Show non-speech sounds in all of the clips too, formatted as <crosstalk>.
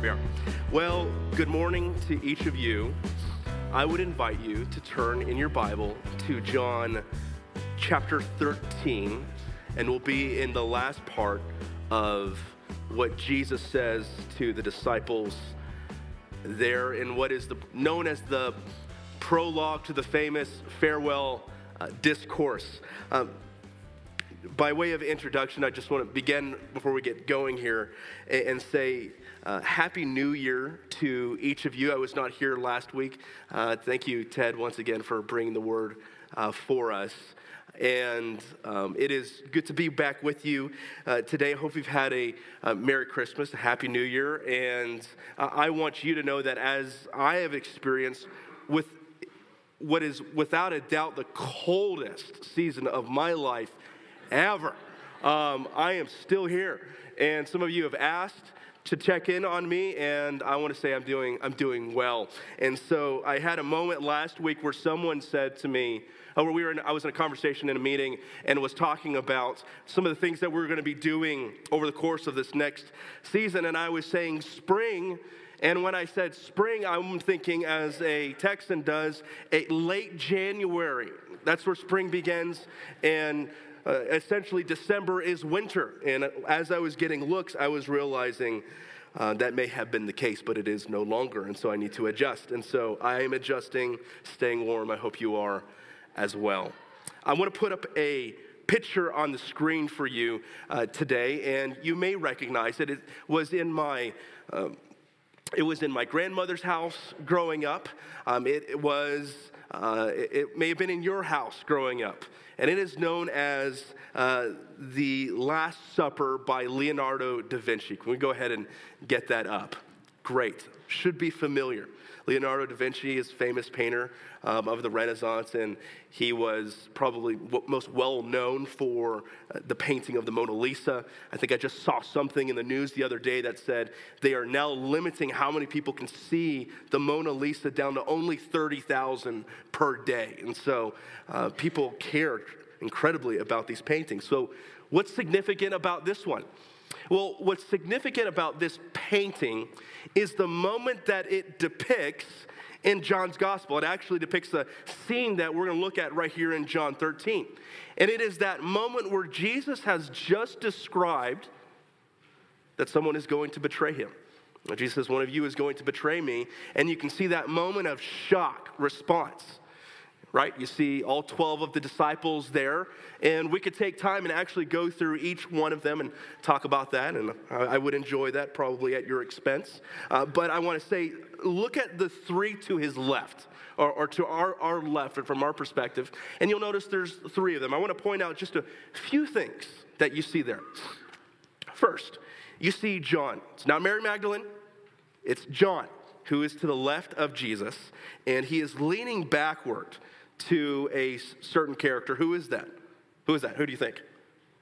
We are. Well, good morning to each of you. I would invite you to turn in your Bible to John chapter 13, and we'll be in the last part of what Jesus says to the disciples there in what is the, known as the prologue to the famous farewell uh, discourse. Um, by way of introduction, I just want to begin before we get going here and, and say uh, Happy New Year to each of you. I was not here last week. Uh, thank you, Ted, once again for bringing the word uh, for us. And um, it is good to be back with you uh, today. I hope you've had a, a, Merry Christmas, a Happy New Year. And uh, I want you to know that as I have experienced with what is without a doubt the coldest season of my life ever. Um, I am still here. And some of you have asked to check in on me, and I want to say I'm doing, I'm doing well. And so I had a moment last week where someone said to me, oh, we were in, I was in a conversation in a meeting and was talking about some of the things that we we're going to be doing over the course of this next season. And I was saying spring. And when I said spring, I'm thinking, as a Texan does, a late January. That's where spring begins. And uh, essentially December is winter. And as I was getting looks, I was realizing uh, that may have been the case, but it is no longer. And so I need to adjust. And so I am adjusting, staying warm. I hope you are as well. I want to put up a picture on the screen for you uh, today, and you may recognize it. It was in my. Um, it was in my grandmother's house growing up. Um, it, it, was, uh, it, it, may have been in your house growing up and it is known as uh, The Last Supper by Leonardo da Vinci. Can we go ahead and get that up? Great. Should be familiar. Leonardo da Vinci is a famous painter um, of the Renaissance, and he was probably most well known for uh, the painting of the Mona Lisa. I think I just saw something in the news the other day that said they are now limiting how many people can see the Mona Lisa down to only 30,000 per day. And so uh, people care incredibly about these paintings. So, what's significant about this one? Well, what's significant about this painting is the moment that it depicts in John's gospel. It actually depicts a scene that we're going to look at right here in John 13. And it is that moment where Jesus has just described that someone is going to betray him. Jesus says, One of you is going to betray me. And you can see that moment of shock response right? You see all 12 of the disciples there. And we could take time and actually go through each one of them and talk about that. And I would enjoy that probably at your expense. Uh, but I want to say, look at the three to his left. Or, or to our, our left, or from our perspective. And you'll notice there's three of them. I want to point out just a few things that you see there. First, you see John. It's not Mary Magdalene, it's John who is to the left of Jesus, and he is leaning backward to a certain character. Who is that? Who is that? Who do you think?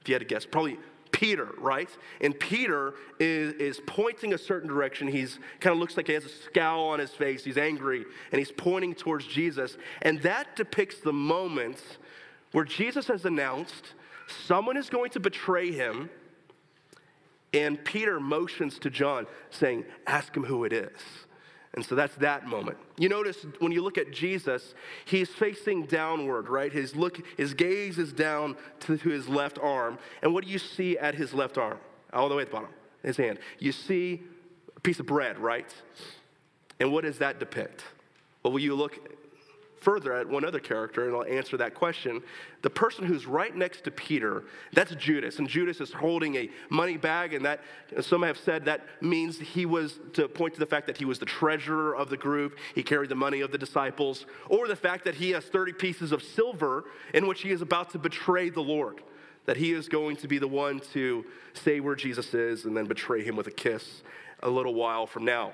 If you had to guess, probably Peter, right? And Peter is, is pointing a certain direction. He's kind of looks like he has a scowl on his face. He's angry and he's pointing towards Jesus. And that depicts the moment where Jesus has announced someone is going to betray him. And Peter motions to John, saying, Ask him who it is. And so that's that moment. You notice when you look at Jesus, he's facing downward, right? His look, his gaze is down to, to his left arm. And what do you see at his left arm? All the way at the bottom, his hand. You see a piece of bread, right? And what does that depict? Well, will you look further at one other character, and I'll answer that question. The person who's right next to Peter, that's Judas. And Judas is holding a money bag, and that, some have said that means he was to point to the fact that he was the treasurer of the group, he carried the money of the disciples, or the fact that he has 30 pieces of silver in which he is about to betray the Lord. That he is going to be the one to say where Jesus is and then betray him with a kiss a little while from now.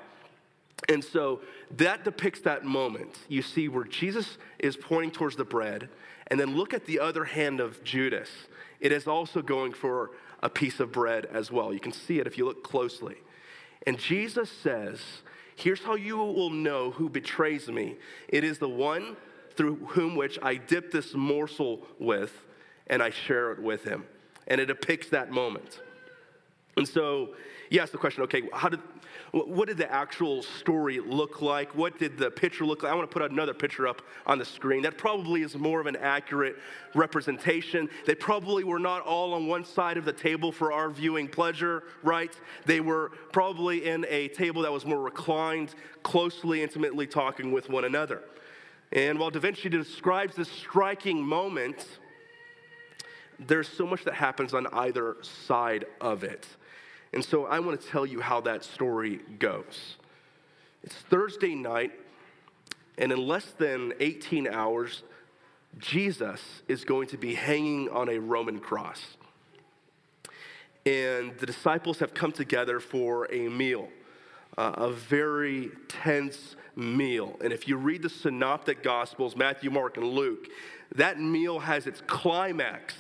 And so that depicts that moment. You see where Jesus is pointing towards the bread, and then look at the other hand of Judas. It is also going for a piece of bread as well. You can see it if you look closely. And Jesus says, Here's how you will know who betrays me. It is the one through whom which I dip this morsel with, and I share it with him. And it depicts that moment. And so you ask the question okay, how did, what did the actual story look like? What did the picture look like? I want to put another picture up on the screen. That probably is more of an accurate representation. They probably were not all on one side of the table for our viewing pleasure, right? They were probably in a table that was more reclined, closely, intimately talking with one another. And while Da Vinci describes this striking moment, there's so much that happens on either side of it. And so I want to tell you how that story goes. It's Thursday night, and in less than 18 hours, Jesus is going to be hanging on a Roman cross. And the disciples have come together for a meal, uh, a very tense meal. And if you read the synoptic gospels, Matthew, Mark, and Luke, that meal has its climax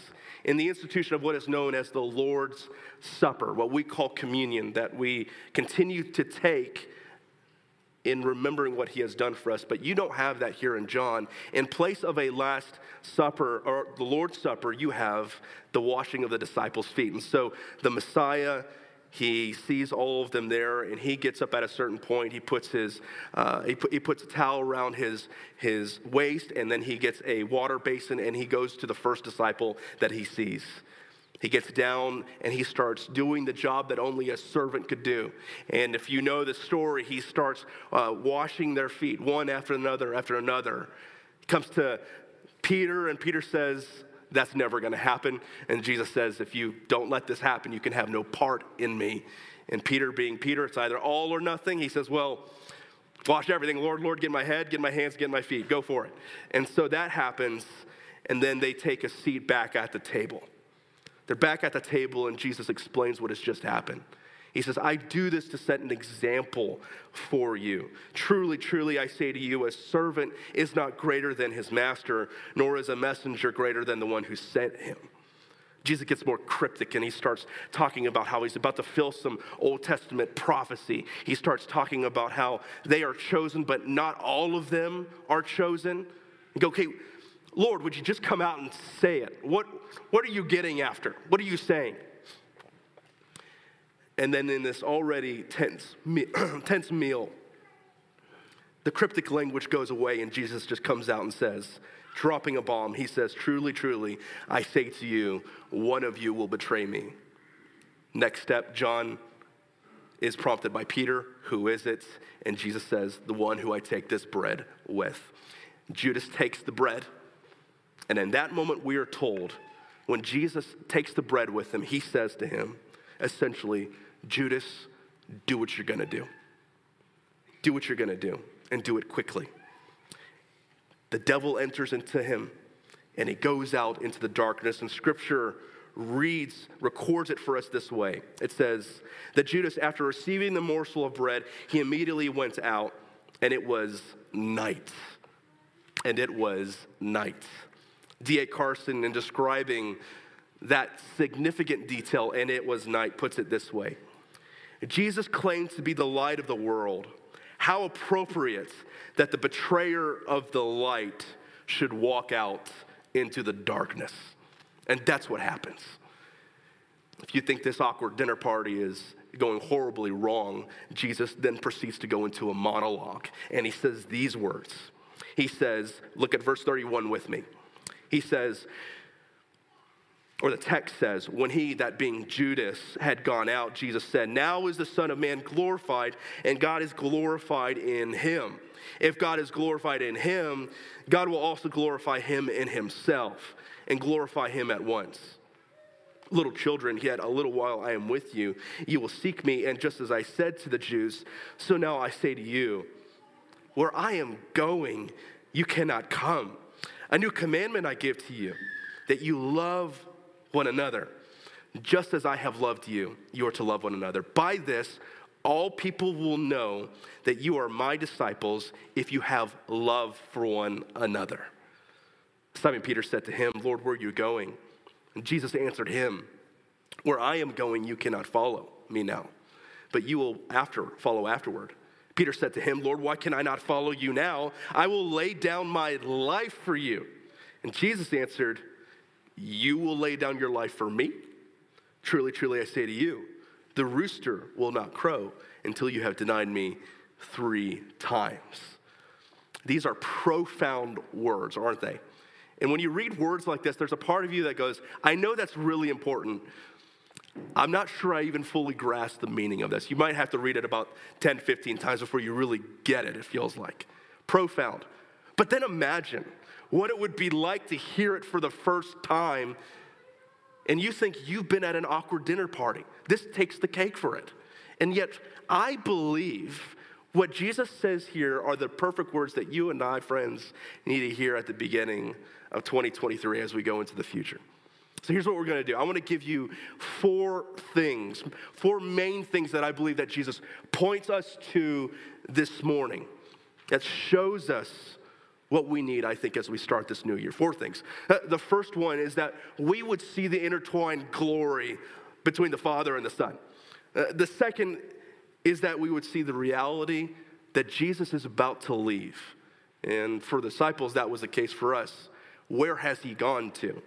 in the institution of what is known as the Lord's Supper, what we call communion, that we continue to take in remembering what he has done for us. But you don't have that here in John. In place of a Last Supper or the Lord's Supper, you have the washing of the disciples' feet. And so the Messiah he sees all of them there and he gets up at a certain point he puts his uh, he, he puts a towel around his his waist and then he gets a water basin and he goes to the first disciple that he sees he gets down and he starts doing the job that only a servant could do. And if you know the story, he starts uh, washing their feet one after another after another. He comes to Peter, and Peter says, that's never going to happen. And Jesus says, If you don't let this happen, you can have no part in me. And Peter, being Peter, it's either all or nothing. He says, Well, wash everything. Lord, Lord, get my head, get my hands, get my feet. Go for it. And so that happens. And then they take a seat back at the table. They're back at the table, and Jesus explains what has just happened. He says, I do this to set an example for you. Truly, truly, I say to you, a servant is not greater than his master, nor is a messenger greater than the one who sent him. Jesus gets more cryptic and he starts talking about how he's about to fill some Old Testament prophecy. He starts talking about how they are chosen, but not all of them are chosen. You go, okay, Lord, would you just come out and say it? What, what are you getting after? What are you saying? And then in this already tense, <clears throat> tense meal, the cryptic language goes away and Jesus just comes out and says, dropping a bomb, he says, Truly, truly, I say to you, one of you will betray me. Next step, John is prompted by Peter, Who is it? And Jesus says, The one who I take this bread with. Judas takes the bread. And in that moment, we are told, when Jesus takes the bread with him, he says to him, essentially, Judas, do what you're gonna do. Do what you're gonna do, and do it quickly. The devil enters into him, and he goes out into the darkness, and scripture reads, records it for us this way. It says that Judas, after receiving the morsel of bread, he immediately went out, and it was night. And it was night. D.A. Carson, in describing that significant detail, and it was night, puts it this way Jesus claims to be the light of the world. How appropriate that the betrayer of the light should walk out into the darkness. And that's what happens. If you think this awkward dinner party is going horribly wrong, Jesus then proceeds to go into a monologue and he says these words. He says, look at verse 31 with me. He says, or the text says, when he, that being Judas, had gone out, Jesus said, Now is the Son of Man glorified, and God is glorified in him. If God is glorified in him, God will also glorify him in himself and glorify him at once. Little children, yet a little while I am with you. You will seek me, and just as I said to the Jews, so now I say to you, where I am going, you cannot come. A new commandment I give to you, that you love one another. Just as I have loved you, you are to love one another. By this, all people will know that you are my disciples if you have love for one another. Simon Peter said to him, Lord, where are you going? And Jesus answered him, Where I am going, you cannot follow me now, but you will after follow afterward. Peter said to him, Lord, why can I not follow you now? I will lay down my life for you. And Jesus answered, you will lay down your life for me? Truly, truly, I say to you, the rooster will not crow until you have denied me three times. These are profound words, aren't they? And when you read words like this, there's a part of you that goes, I know that's really important. I'm not sure I even fully grasp the meaning of this. You might have to read it about 10, 15 times before you really get it, it feels like. Profound. But then imagine what it would be like to hear it for the first time, and you think you've been at an awkward dinner party. This takes the cake for it. And yet, I believe what Jesus says here are the perfect words that you and I, friends, need to hear at the beginning of 2023 as we go into the future. So here's what we're going to do. I want to give you four things, four main things that I believe that Jesus points us to this morning that shows us what we need, I think, as we start this new year. Four things. Uh, the first one is that we would see the intertwined glory between the Father and the Son. Uh, the second is that we would see the reality that Jesus is about to leave. And for disciples, that was the case for us. Where has he gone to?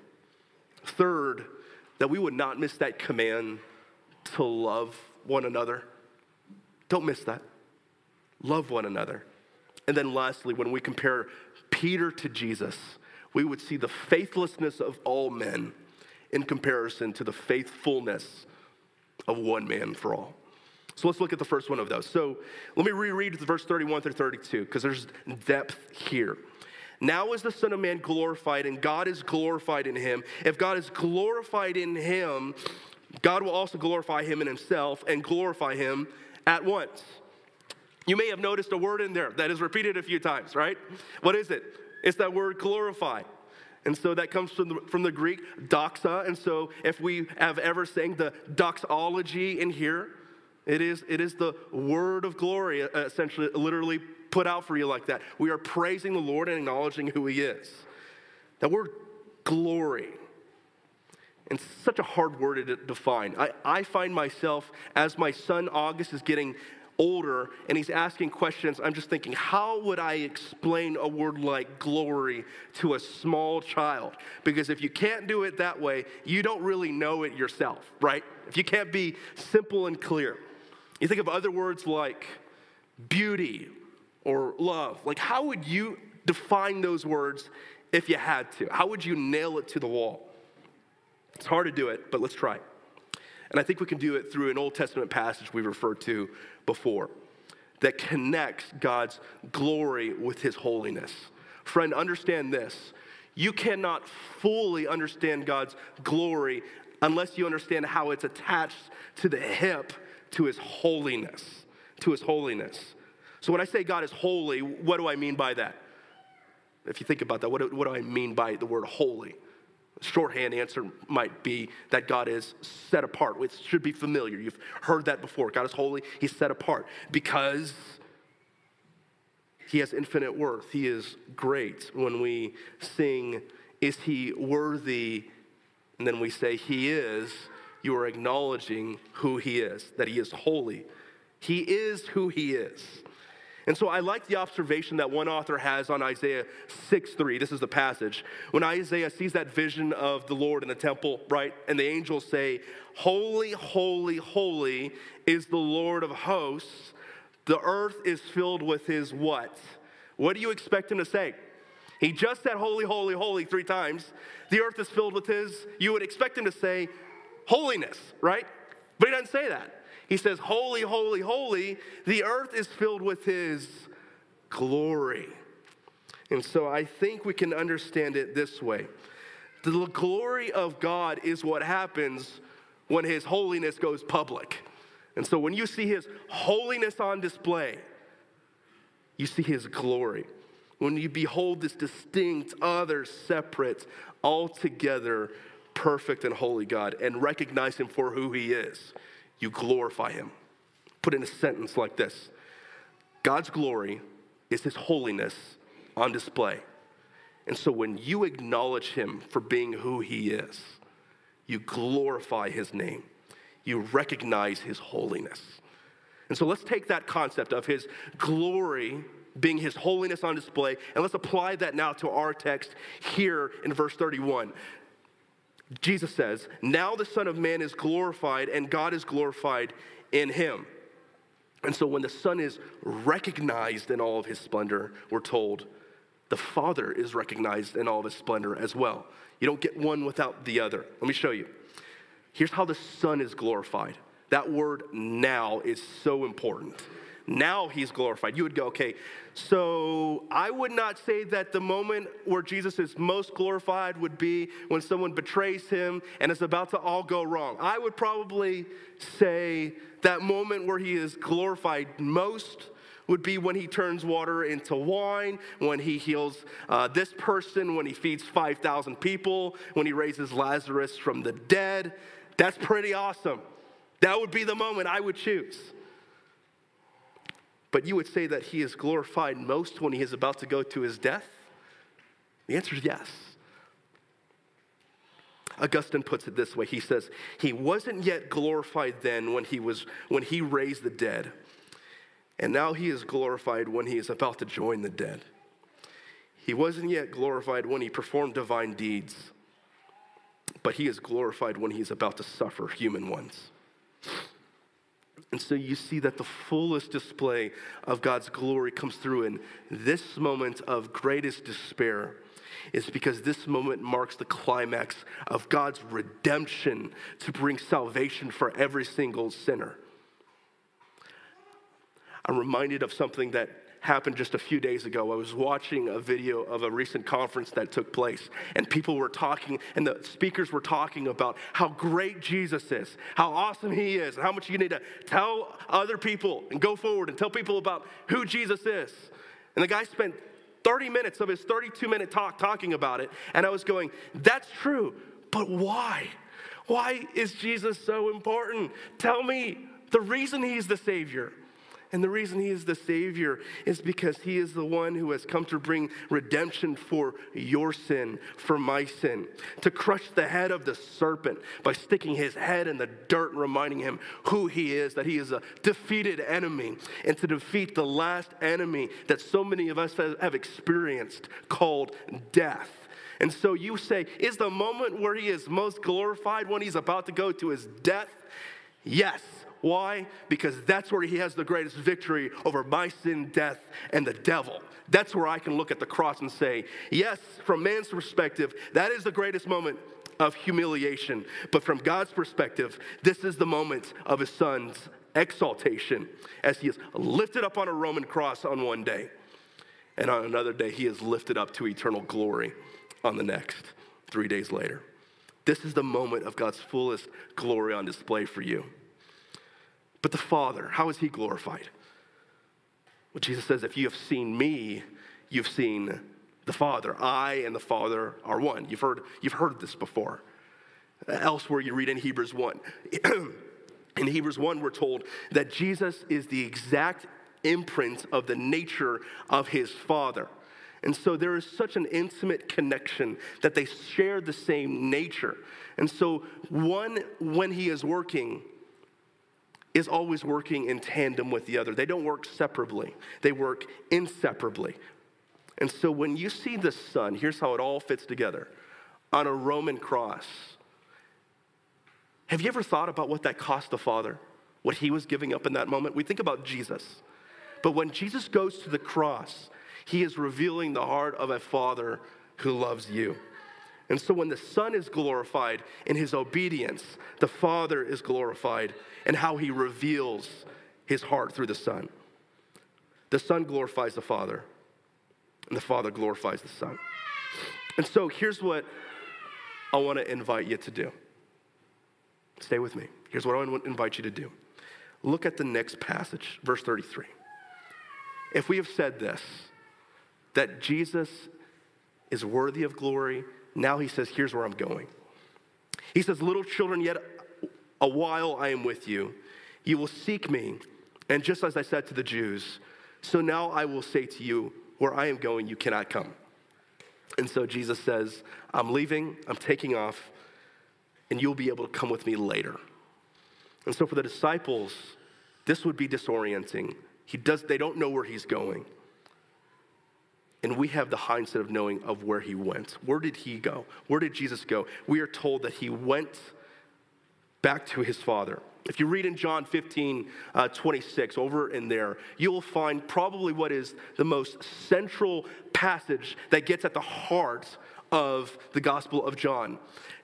Third, that we would not miss that command to love one another. Don't miss that. Love one another. And then lastly, when we compare Peter to Jesus, we would see the faithlessness of all men in comparison to the faithfulness of one man for all. So let's look at the first one of those. So let me reread verse 31 through 32 because there's depth here. Now is the Son of Man glorified, and God is glorified in him. If God is glorified in him, God will also glorify him in himself and glorify him at once. You may have noticed a word in there that is repeated a few times, right? What is it? It's that word glorify. And so that comes from the, from the Greek doxa. And so if we have ever sang the doxology in here, it is, it is the word of glory, uh, essentially, literally put out for you like that. We are praising the Lord and acknowledging who He is. That word glory, and such a hard word to define. I, I find myself, as my son August is getting older and he's asking questions, I'm just thinking, how would I explain a word like glory to a small child? Because if you can't do it that way, you don't really know it yourself, right? If you can't be simple and clear. You think of other words like beauty or love. Like, how would you define those words if you had to? How would you nail it to the wall? It's hard to do it, but let's try. And I think we can do it through an Old Testament passage we've referred to before that connects God's glory with his holiness. Friend, understand this. You cannot fully understand God's glory unless you understand how it's attached to the hip to his holiness. To his holiness. So when I say God is holy, what do I mean by that? If you think about that, what do, what do I mean by the word holy? Shorthand answer might be that God is set apart. It should be familiar. You've heard that before. God is holy, He's set apart because He has infinite worth. He is great. When we sing, Is He worthy? And then we say, He is, you are acknowledging who he is, that he is holy. He is who he is. And so I like the observation that one author has on Isaiah 6 3. This is the passage. When Isaiah sees that vision of the Lord in the temple, right? And the angels say, Holy, holy, holy is the Lord of hosts. The earth is filled with his what? What do you expect him to say? He just said, Holy, holy, holy three times. The earth is filled with his. You would expect him to say, holiness, right? But he doesn't say that. He says, Holy, holy, holy, the earth is filled with his glory. And so I think we can understand it this way the glory of God is what happens when his holiness goes public. And so when you see his holiness on display, you see his glory. When you behold this distinct, other, separate, altogether perfect and holy God and recognize him for who he is, you glorify him. Put in a sentence like this God's glory is his holiness on display. And so when you acknowledge him for being who he is, you glorify his name, you recognize his holiness. And so let's take that concept of his glory being his holiness on display, and let's apply that now to our text here in verse 31. Jesus says, Now the Son of Man is glorified, and God is glorified in him. And so when the Son is recognized in all of his splendor, we're told, the Father is recognized in all of his splendor as well. You don't get one without the other. Let me show you. Here's how the Son is glorified. That word now is so important. Now he's glorified. You would go, okay, so I would not say that the moment where Jesus is most glorified would be when someone betrays him and it's about to all go wrong. I would probably say that moment where he is glorified most would be when he turns water into wine, when he heals uh, this person, when he feeds 5,000 people, when he raises Lazarus from the dead. That's pretty awesome. That would be the moment I would choose. But you would say that he is glorified most when he is about to go to his death? The answer is yes. Augustine puts it this way. He says, He wasn't yet glorified then when he, was, when he raised the dead. And now he is glorified when he is about to join the dead. He wasn't yet glorified when he performed divine deeds, but he is glorified when he is about to suffer human ones. And so you see that the fullest display of God's glory comes through in this moment of greatest despair. Is because this moment marks the climax of God's redemption to bring salvation for every single sinner. I'm reminded of something that happened just a few days ago. I was watching a video of a recent conference that took place, and people were talking, and the speakers were talking about how great Jesus is, how awesome he is, and how much you need to tell other people and go forward and tell people about who Jesus is. And the guy spent 30 minutes of his 32 minute talk talking about it, and I was going, That's true, but why? Why is Jesus so important? Tell me the reason he's the Savior. And the reason he is the Savior is because he is the one who has come to bring redemption for your sin, for my sin, to crush the head of the serpent by sticking his head in the dirt and reminding him who he is, that he is a defeated enemy, and to defeat the last enemy that so many of us have experienced called death. And so you say, is the moment where he is most glorified when he's about to go to his death? Yes. Why? Because that's where he has the greatest victory over my sin, death, and the devil. That's where I can look at the cross and say, yes, from man's perspective, that is the greatest moment of humiliation. But from God's perspective, this is the moment of his son's exaltation as he is lifted up on a Roman cross on one day. And on another day, he is lifted up to eternal glory on the next, three days later. This is the moment of God's fullest glory on display for you. But the Father, how is he glorified? Well, Jesus says, if you have seen me, you've seen the Father. I and the Father are one. You've heard, you've heard this before. Elsewhere, you read in Hebrews 1. <clears throat> in Hebrews 1, we're told that Jesus is the exact imprint of the nature of his Father. And so there is such an intimate connection that they share the same nature. And so, one, when he is working, is always working in tandem with the other. They don't work separably, they work inseparably. And so when you see the Son, here's how it all fits together on a Roman cross. Have you ever thought about what that cost the Father? What he was giving up in that moment? We think about Jesus. But when Jesus goes to the cross, he is revealing the heart of a Father who loves you. And so when the Son is glorified in his obedience, the Father is glorified in how he reveals his heart through the Son. The Son glorifies the Father, and the Father glorifies the Son. And so here's what I want to invite you to do. Stay with me. Here's what I want to invite you to do. Look at the next passage, verse 33. If we have said this, that Jesus is worthy of glory now he says, Here's where I'm going. He says, Little children, yet a while I am with you. You will seek me. And just as I said to the Jews, so now I will say to you, Where I am going, you cannot come. And so Jesus says, I'm leaving, I'm taking off, and you'll be able to come with me later. And so for the disciples, this would be disorienting. He does, they don't know where he's going. And we have the hindsight of knowing of where he went. Where did he go? Where did Jesus go? We are told that he went back to his father. If you read in John 15, uh, 26, over in there, you will find probably what is the most central passage that gets at the heart of the Gospel of John.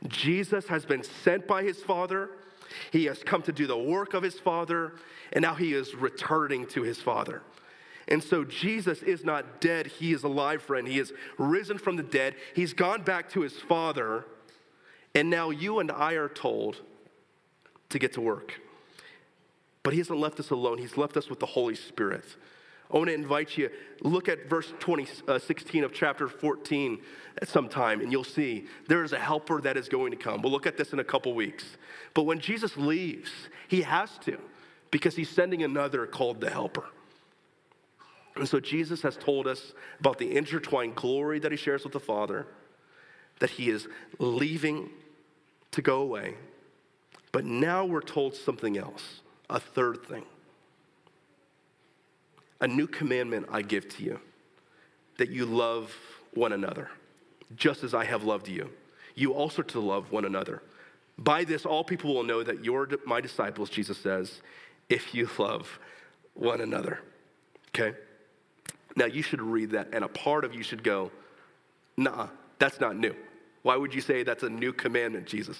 Jesus has been sent by his Father, he has come to do the work of his Father, and now he is returning to his Father. And so Jesus is not dead, he is alive, friend. He is risen from the dead, he's gone back to his Father, and now you and I are told to get to work. But he hasn't left us alone, he's left us with the Holy Spirit. I want to invite you, look at verse 20, uh, 16 of chapter 14 at some time, and you'll see there is a helper that is going to come. We'll look at this in a couple weeks. But when Jesus leaves, he has to, because he's sending another called the helper. And so Jesus has told us about the intertwined glory that he shares with the Father, that he is leaving to go away. But now we're told something else, a third thing. A new commandment I give to you that you love one another, just as I have loved you. You also to love one another. By this, all people will know that you're my disciples, Jesus says, if you love one another. Okay? Now, you should read that, and a part of you should go, nah, that's not new. Why would you say that's a new commandment, Jesus?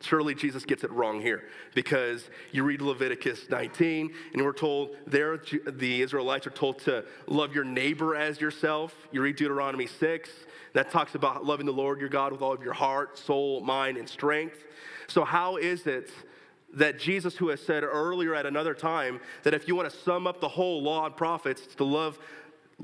Surely Jesus gets it wrong here because you read Leviticus 19 and we're told there the Israelites are told to love your neighbor as yourself. You read Deuteronomy 6, that talks about loving the Lord your God with all of your heart, soul, mind, and strength. So, how is it that Jesus, who has said earlier at another time that if you want to sum up the whole law and prophets, it's to love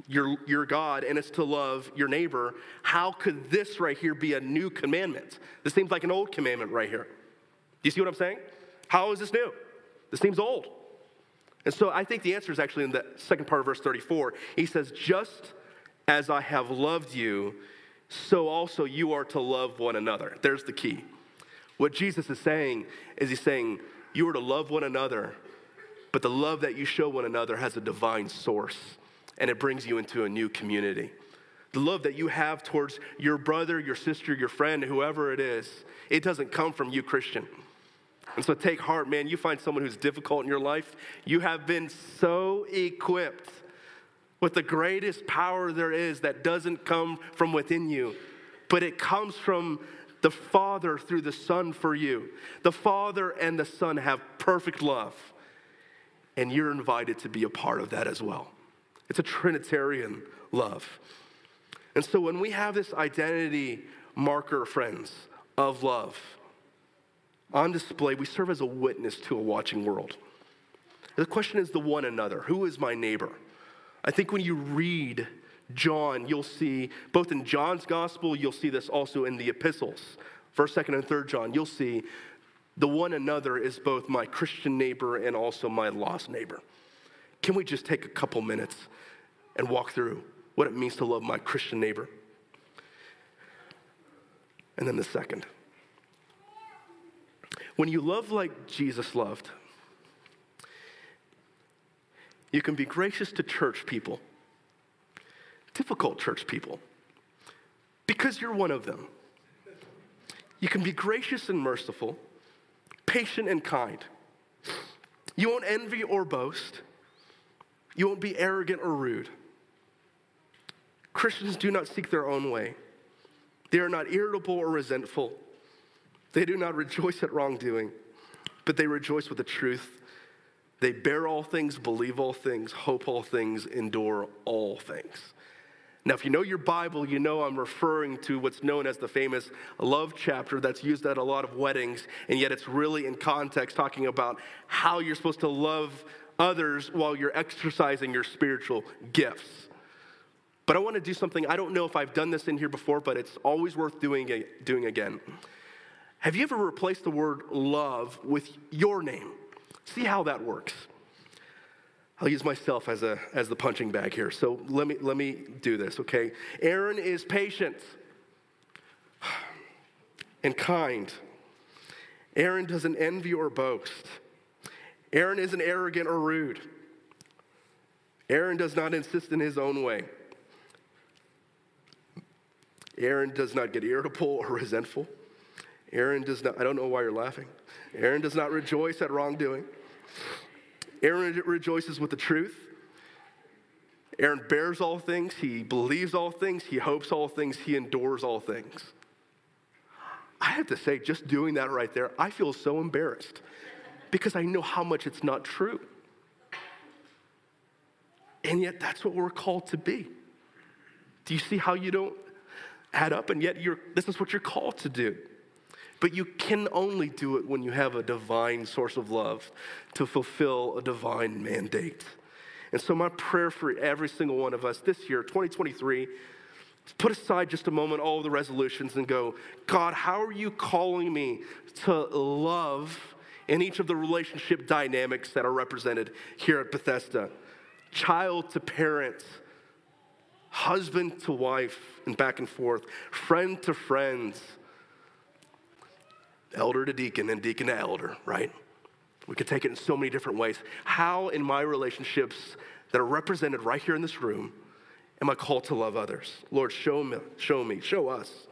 your, your God and it's to love your neighbor, how could this right here be a new commandment? This seems like an old commandment right here. Do you see what I'm saying? How is this new? This seems old. And so I think the answer is actually in the second part of verse 34. He says, Just as I have loved you, so also you are to love one another. There's the key. What Jesus is saying is he's saying, You are to love one another, but the love that you show one another has a divine source and it brings you into a new community. The love that you have towards your brother, your sister, your friend, whoever it is, it doesn't come from you, Christian. And so take heart, man. You find someone who's difficult in your life, you have been so equipped with the greatest power there is that doesn't come from within you, but it comes from the Father through the Son for you. The Father and the Son have perfect love, and you're invited to be a part of that as well. It's a Trinitarian love. And so when we have this identity marker, friends, of love on display, we serve as a witness to a watching world. The question is the one another. Who is my neighbor? I think when you read John, you'll see, both in John's gospel, you'll see this also in the epistles, 1st, 2nd, and 3rd John, you'll see the one another is both my Christian neighbor and also my lost neighbor. Can we just take a couple minutes and walk through what it means to love my Christian neighbor? And then the second. When you love like Jesus loved, you can be gracious to church people, difficult church people, because you're one of them. You can be gracious and merciful, patient and kind. You won't envy or boast. You won't be arrogant or rude. Christians do not seek their own way. They are not irritable or resentful. They do not rejoice at wrongdoing, but they rejoice with the truth. They bear all things, believe all things, hope all things, endure all things. Now, if you know your Bible, you know I'm referring to what's known as the famous love chapter that's used at a lot of weddings, and yet it's really in context talking about how you're supposed to love others while you're exercising your spiritual gifts. But I want to do something, I don't know if I've done this in here before, but it's always worth doing, doing again. Have you ever replaced the word love with your name? See how that works. I'll use myself as, a, as the punching bag here. So let me, let me do this, okay? Aaron is patient <sighs> and kind. Aaron doesn't envy or boast. Aaron isn't arrogant or rude. Aaron does not insist in his own way. Aaron does not get irritable or resentful. Aaron does not, I don't know why you're laughing. Aaron does not rejoice at wrongdoing. Aaron rejoices with the truth. Aaron bears all things, he believes all things, he hopes all things, he endures all things. I have to say, just doing that right there, I feel so embarrassed because I know how much it's not true. And yet, that's what we're called to be. Do you see how you don't add up? And yet, you're, this is what you're called to do. But you can only do it when you have a divine source of love to fulfill a divine mandate. And so, my prayer for every single one of us this year, 2023, put aside just a moment all the resolutions and go, God, how are you calling me to love in each of the relationship dynamics that are represented here at Bethesda? Child to parent, husband to wife, and back and forth, friend to friends elder to deacon and deacon to elder, right? We could take it in so many different ways. How, in my relationships that are represented right here in this room, am I called to love others? Lord, show me, show me, show us.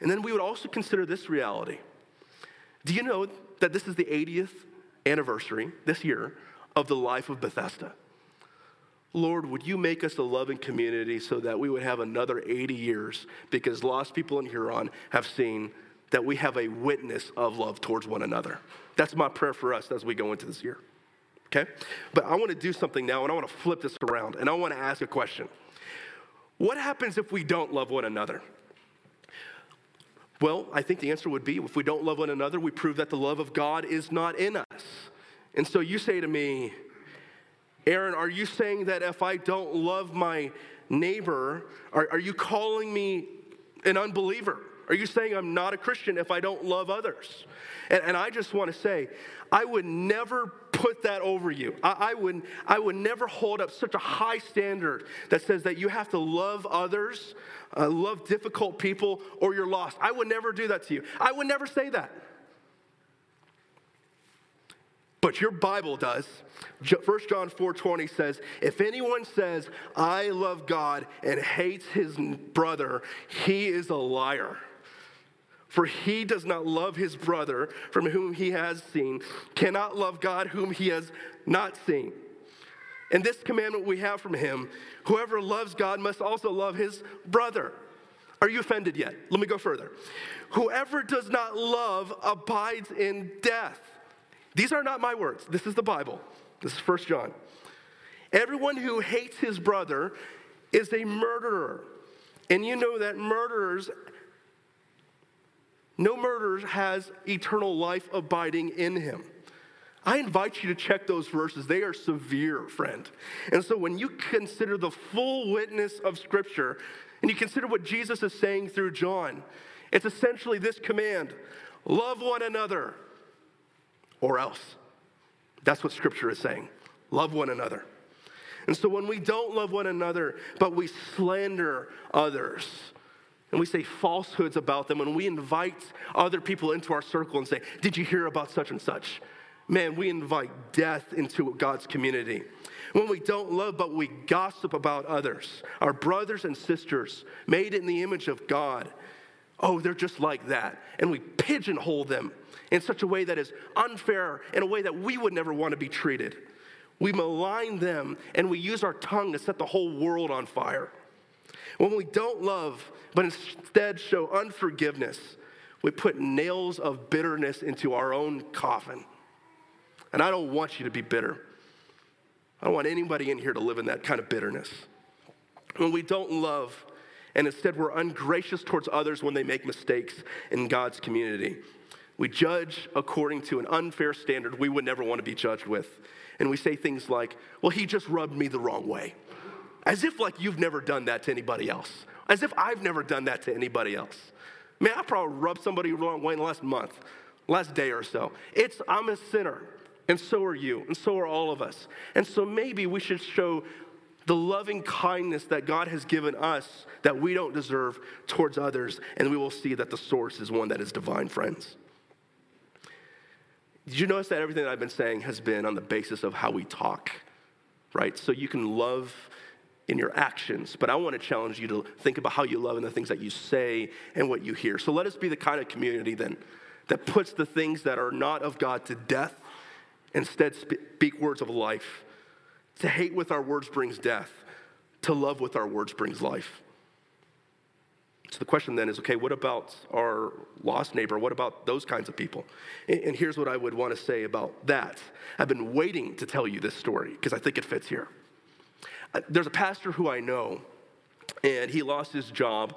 And then we would also consider this reality. Do you know that this is the 80th anniversary this year of the life of Bethesda? Lord, would you make us a loving community so that we would have another 80 years because lost people in Huron have seen that we have a witness of love towards one another. That's my prayer for us as we go into this year. Okay? But I want to do something now and I want to flip this around and I want to ask a question. What happens if we don't love one another? Well, I think the answer would be if we don't love one another, we prove that the love of God is not in us. And so you say to me, Aaron, are you saying that if I don't love my neighbor, are, are you calling me an unbeliever? Are you saying I'm not a Christian if I don't love others? And, and I just want to say, I would never put that over you. I, I, would, I would never hold up such a high standard that says that you have to love others, uh, love difficult people, or you're lost. I would never do that to you. I would never say that. But your Bible does. 1 John 4:20 says, "If anyone says, I love God and hates his brother, he is a liar." For he does not love his brother from whom he has seen, cannot love God whom he has not seen. And this commandment we have from him whoever loves God must also love his brother. Are you offended yet? Let me go further. Whoever does not love abides in death. These are not my words. This is the Bible. This is 1 John. Everyone who hates his brother is a murderer. And you know that murderers no murderer has eternal life abiding in him. I invite you to check those verses. They are severe, friend. And so when you consider the full witness of Scripture and you consider what Jesus is saying through John, it's essentially this command love one another or else. That's what Scripture is saying. Love one another. And so when we don't love one another, but we slander others, and we say falsehoods about them, and we invite other people into our circle and say, Did you hear about such and such? Man, we invite death into God's community. When we don't love, but we gossip about others, our brothers and sisters made in the image of God, oh, they're just like that. And we pigeonhole them in such a way that is unfair, in a way that we would never want to be treated. We malign them and we use our tongue to set the whole world on fire. When we don't love, but instead show unforgiveness, we put nails of bitterness into our own coffin. And I don't want you to be bitter. I don't want anybody in here to live in that kind of bitterness. When we don't love, and instead we're ungracious towards others when they make mistakes in God's community, we judge according to an unfair standard we would never want to be judged with. And we say things like, well, he just rubbed me the wrong way. As if like you've never done that to anybody else. As if I've never done that to anybody else. Man, I probably rubbed somebody wrong way in the last month, last day or so. It's, I'm a sinner, and so are you, and so are all of us. And so maybe we should show the loving kindness that God has given us that we don't deserve towards others, and we will see that the source is one that is divine, friends. Did you notice that everything that I've been saying has been on the basis of how we talk, right? So you can love in your actions, but I want to challenge you to think about how you love and the things that you say and what you hear. So let us be the kind of community then that puts the things that are not of God to death, instead speak words of life. To hate with our words brings death, to love with our words brings life. So the question then is okay, what about our lost neighbor? What about those kinds of people? And here's what I would want to say about that. I've been waiting to tell you this story because I think it fits here. There's a pastor who I know, and he lost his job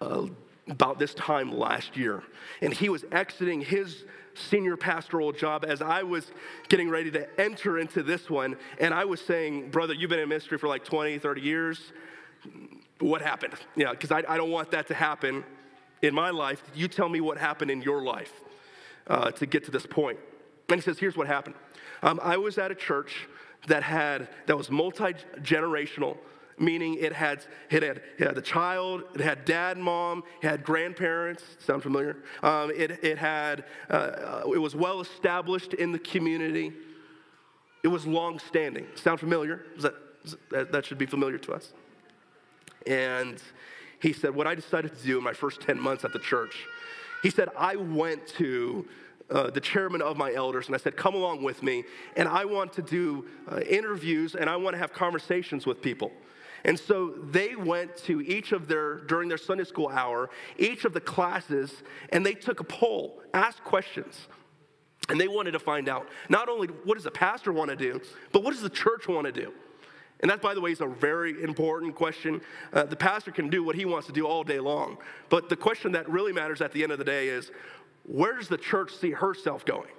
uh, about this time last year. And he was exiting his senior pastoral job as I was getting ready to enter into this one. And I was saying, Brother, you've been in ministry for like 20, 30 years what happened? Yeah, because I, I, don't want that to happen in my life. You tell me what happened in your life uh, to get to this point. And he says, here's what happened. Um, I was at a church that had that was multi-generational, meaning it had, it had it had the child, it had dad, mom, it had grandparents. Sound familiar? Um, it, it had uh, it was well established in the community. It was long-standing. Sound familiar? That, that, that should be familiar to us. And he said, What I decided to do in my first 10 months at the church, he said, I went to uh, the chairman of my elders and I said, Come along with me, and I want to do uh, interviews and I want to have conversations with people. And so they went to each of their, during their Sunday school hour, each of the classes, and they took a poll, asked questions. And they wanted to find out not only what does the pastor want to do, but what does the church want to do? And that, by the way, is a very important question. Uh, the pastor can do what he wants to do all day long. But the question that really matters at the end of the day is where does the church see herself going?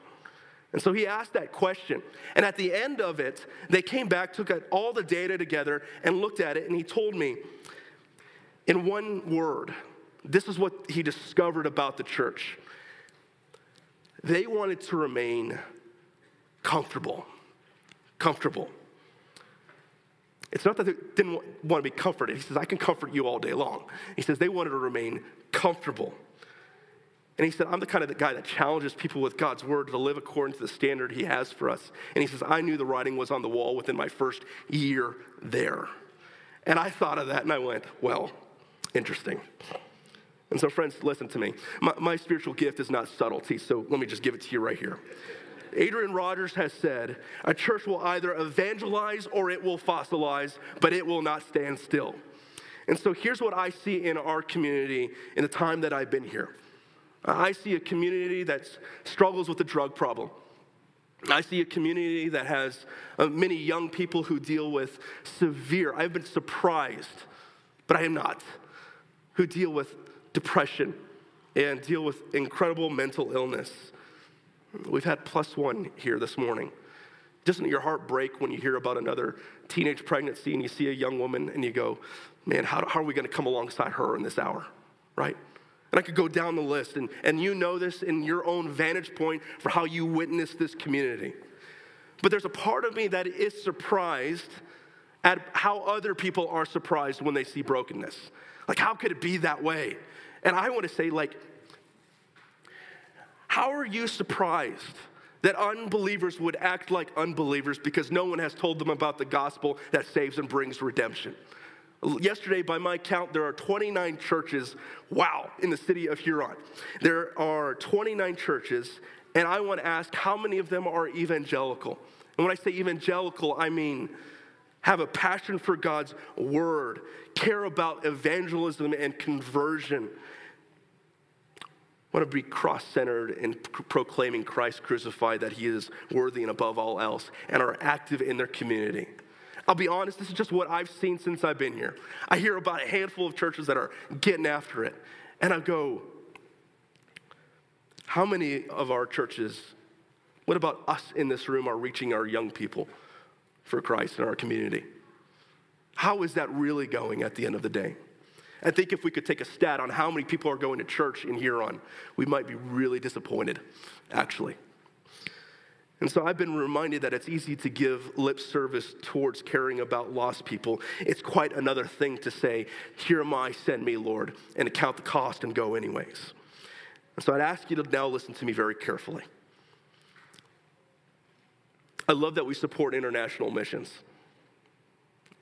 And so he asked that question. And at the end of it, they came back, took all the data together, and looked at it. And he told me, in one word, this is what he discovered about the church. They wanted to remain comfortable. Comfortable. It's not that they didn't want to be comforted. He says, I can comfort you all day long. He says, they wanted to remain comfortable. And he said, I'm the kind of guy that challenges people with God's word to live according to the standard he has for us. And he says, I knew the writing was on the wall within my first year there. And I thought of that and I went, well, interesting. And so, friends, listen to me. My, my spiritual gift is not subtlety, so let me just give it to you right here. Adrian Rogers has said a church will either evangelize or it will fossilize, but it will not stand still. And so here's what I see in our community in the time that I've been here I see a community that struggles with the drug problem. I see a community that has uh, many young people who deal with severe, I've been surprised, but I am not, who deal with depression and deal with incredible mental illness. We've had plus one here this morning. Doesn't your heart break when you hear about another teenage pregnancy and you see a young woman and you go, man, how, how are we going to come alongside her in this hour, right? And I could go down the list, and, and you know this in your own vantage point for how you witness this community. But there's a part of me that is surprised at how other people are surprised when they see brokenness. Like, how could it be that way? And I want to say, like, how are you surprised that unbelievers would act like unbelievers because no one has told them about the gospel that saves and brings redemption? Yesterday, by my count, there are 29 churches, wow, in the city of Huron. There are 29 churches, and I want to ask how many of them are evangelical? And when I say evangelical, I mean have a passion for God's word, care about evangelism and conversion, want to be cross centered in proclaiming Christ crucified, that he is worthy and above all else, and are active in their community. I'll be honest, this is just what I've seen since I've been here. I hear about a handful of churches that are getting after it, and I go, how many of our churches, what about us in this room, are reaching our young people for Christ in our community? How is that really going at the end of the day? I think if we could take a stat on how many people are going to church in Huron, we might be really disappointed, actually. And so I've been reminded that it's easy to give lip service towards caring about lost people. It's quite another thing to say, Here am I, send me, Lord, and to count the cost and go anyways. And so I'd ask you to now listen to me very carefully. I love that we support international missions.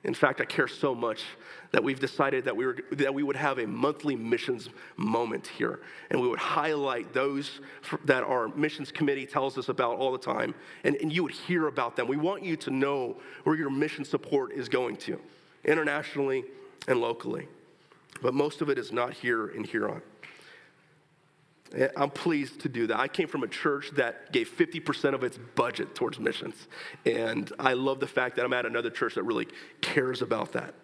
In fact, I care so much that we've decided that we, were, that we would have a monthly missions moment here. And we would highlight those that our missions committee tells us about all the time. And, and you would hear about them. We want you to know where your mission support is going to, internationally and locally. But most of it is not here in Huron. Eh, I'm pleased to do that. I came from a church that gave 50% of its budget towards missions. And I love the fact that I'm at another church that really cares about that.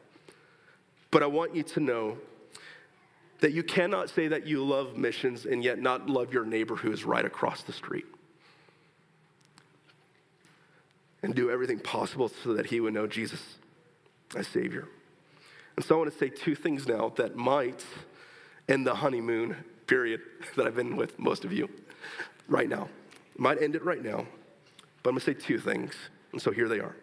But I want you to know that you cannot say that you love missions and yet not love your neighbor who is right across the street. And do everything possible so that he would know Jesus as Savior. And so I want to say two things now that might end the honeymoon period <laughs> that I've been with most of you right now. Might end it right now, but I'm gonna say two things, and so here they are.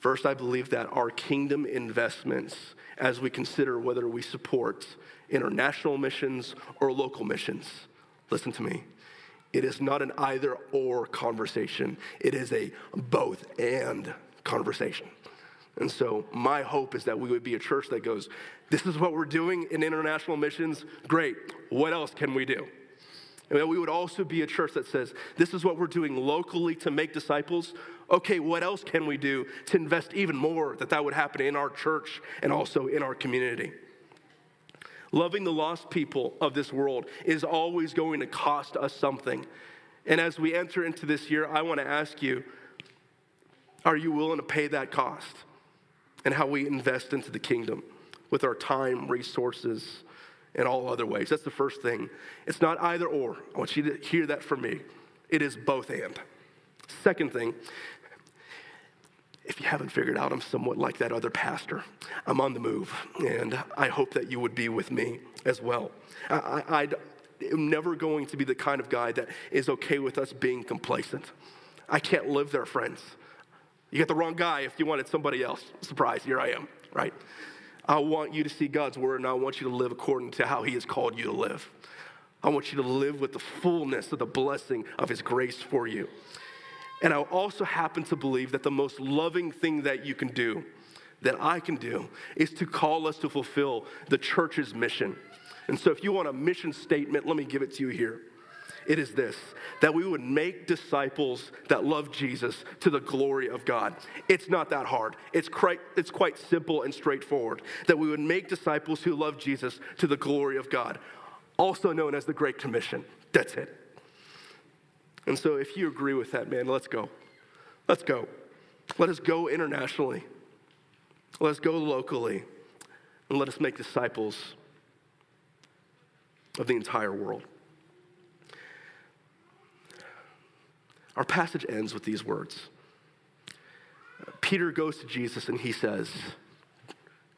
First, I believe that our kingdom investments, as we consider whether we support international missions or local missions, listen to me, it is not an either or conversation, it is a both and conversation. And so, my hope is that we would be a church that goes, This is what we're doing in international missions. Great. What else can we do? And that we would also be a church that says, This is what we're doing locally to make disciples. Okay, what else can we do to invest even more that that would happen in our church and also in our community? Loving the lost people of this world is always going to cost us something. And as we enter into this year, I want to ask you are you willing to pay that cost? And how we invest into the kingdom with our time, resources, and all other ways. That's the first thing. It's not either or. I want you to hear that from me. It is both and. Second thing, if you haven't figured out, I'm somewhat like that other pastor. I'm on the move, and I hope that you would be with me as well. I, I'm never going to be the kind of guy that is okay with us being complacent. I can't live there, friends. You get the wrong guy if you wanted somebody else. Surprise, here I am, right? I want you to see God's word and I want you to live according to how He has called you to live. I want you to live with the fullness of the blessing of His grace for you. And I also happen to believe that the most loving thing that you can do, that I can do, is to call us to fulfill the church's mission. And so if you want a mission statement, let me give it to you here it is this that we would make disciples that love Jesus to the glory of God. It's not that hard, it's quite, it's quite simple and straightforward. That we would make disciples who love Jesus to the glory of God, also known as the Great Commission. That's it. And so, if you agree with that, man, let's go. Let's go. Let us go internationally. Let us go locally. And let us make disciples of the entire world. Our passage ends with these words Peter goes to Jesus and he says,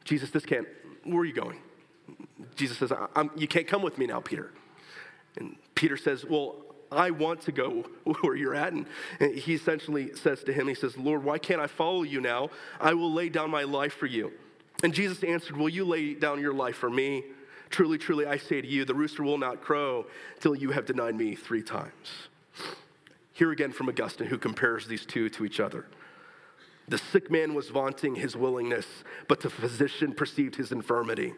Jesus, this can't, where are you going? Jesus says, You can't come with me now, Peter. And Peter says, Well, I want to go <laughs> where you're at. And he essentially says to him, He says, Lord, why can't I follow you now? I will lay down my life for you. And Jesus answered, Will you lay down your life for me? Truly, truly, I say to you, the rooster will not crow till you have denied me three times. Here again from Augustine, who compares these two to each other. The sick man was vaunting his willingness, but the physician perceived his infirmity.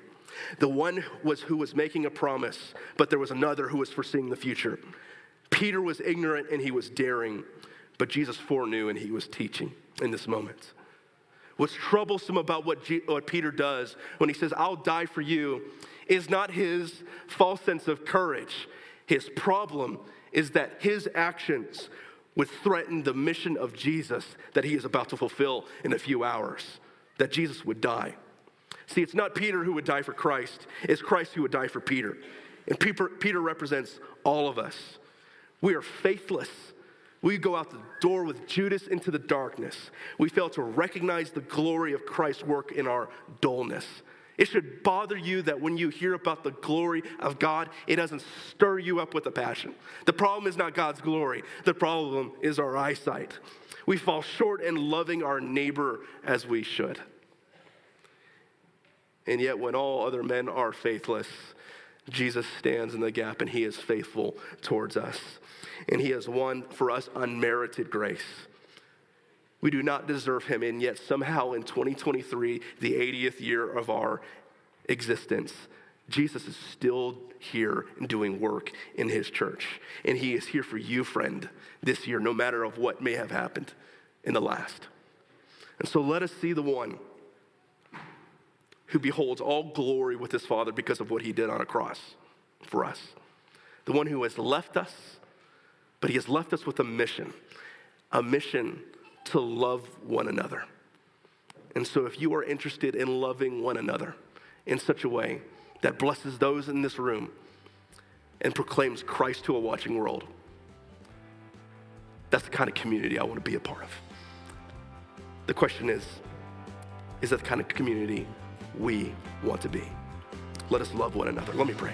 The one was who was making a promise, but there was another who was foreseeing the future. Peter was ignorant and he was daring, but Jesus foreknew and he was teaching in this moment. What's troublesome about what, G- what Peter does when he says, I'll die for you, is not his false sense of courage. His problem is that his actions would threaten the mission of Jesus that he is about to fulfill in a few hours, that Jesus would die. See, it's not Peter who would die for Christ, it's Christ who would die for Peter. And Peter, represents all of us. We are faithless. We go out the door with Judas into the darkness. We fail to recognize the glory of Christ's work in our dullness. It should bother you that when you hear about the glory of God, it doesn't stir you up with a passion. The problem is not God's glory, the problem is our eyesight. We fall short in loving our neighbor as we should. And yet, when all other men are faithless, Jesus stands in the gap and he is faithful towards us. And he has won for us unmerited grace. We do not deserve him, and yet somehow in 2023, the 80th year of our existence, Jesus is still here and doing work in his church. And he is here for you, friend, this year, no matter of what may have happened in the last. And so let us see the one who beholds all glory with his Father because of what he did on a cross for us. The one who has left us, but he has left us with a mission, a mission to love one another. And so if you are interested in loving one another in such a way that blesses those in this room and proclaims Christ to a watching world, that's the kind of community I want to be a part of. The question is, is that the kind of community we want to be? Let us love one another. Let me pray.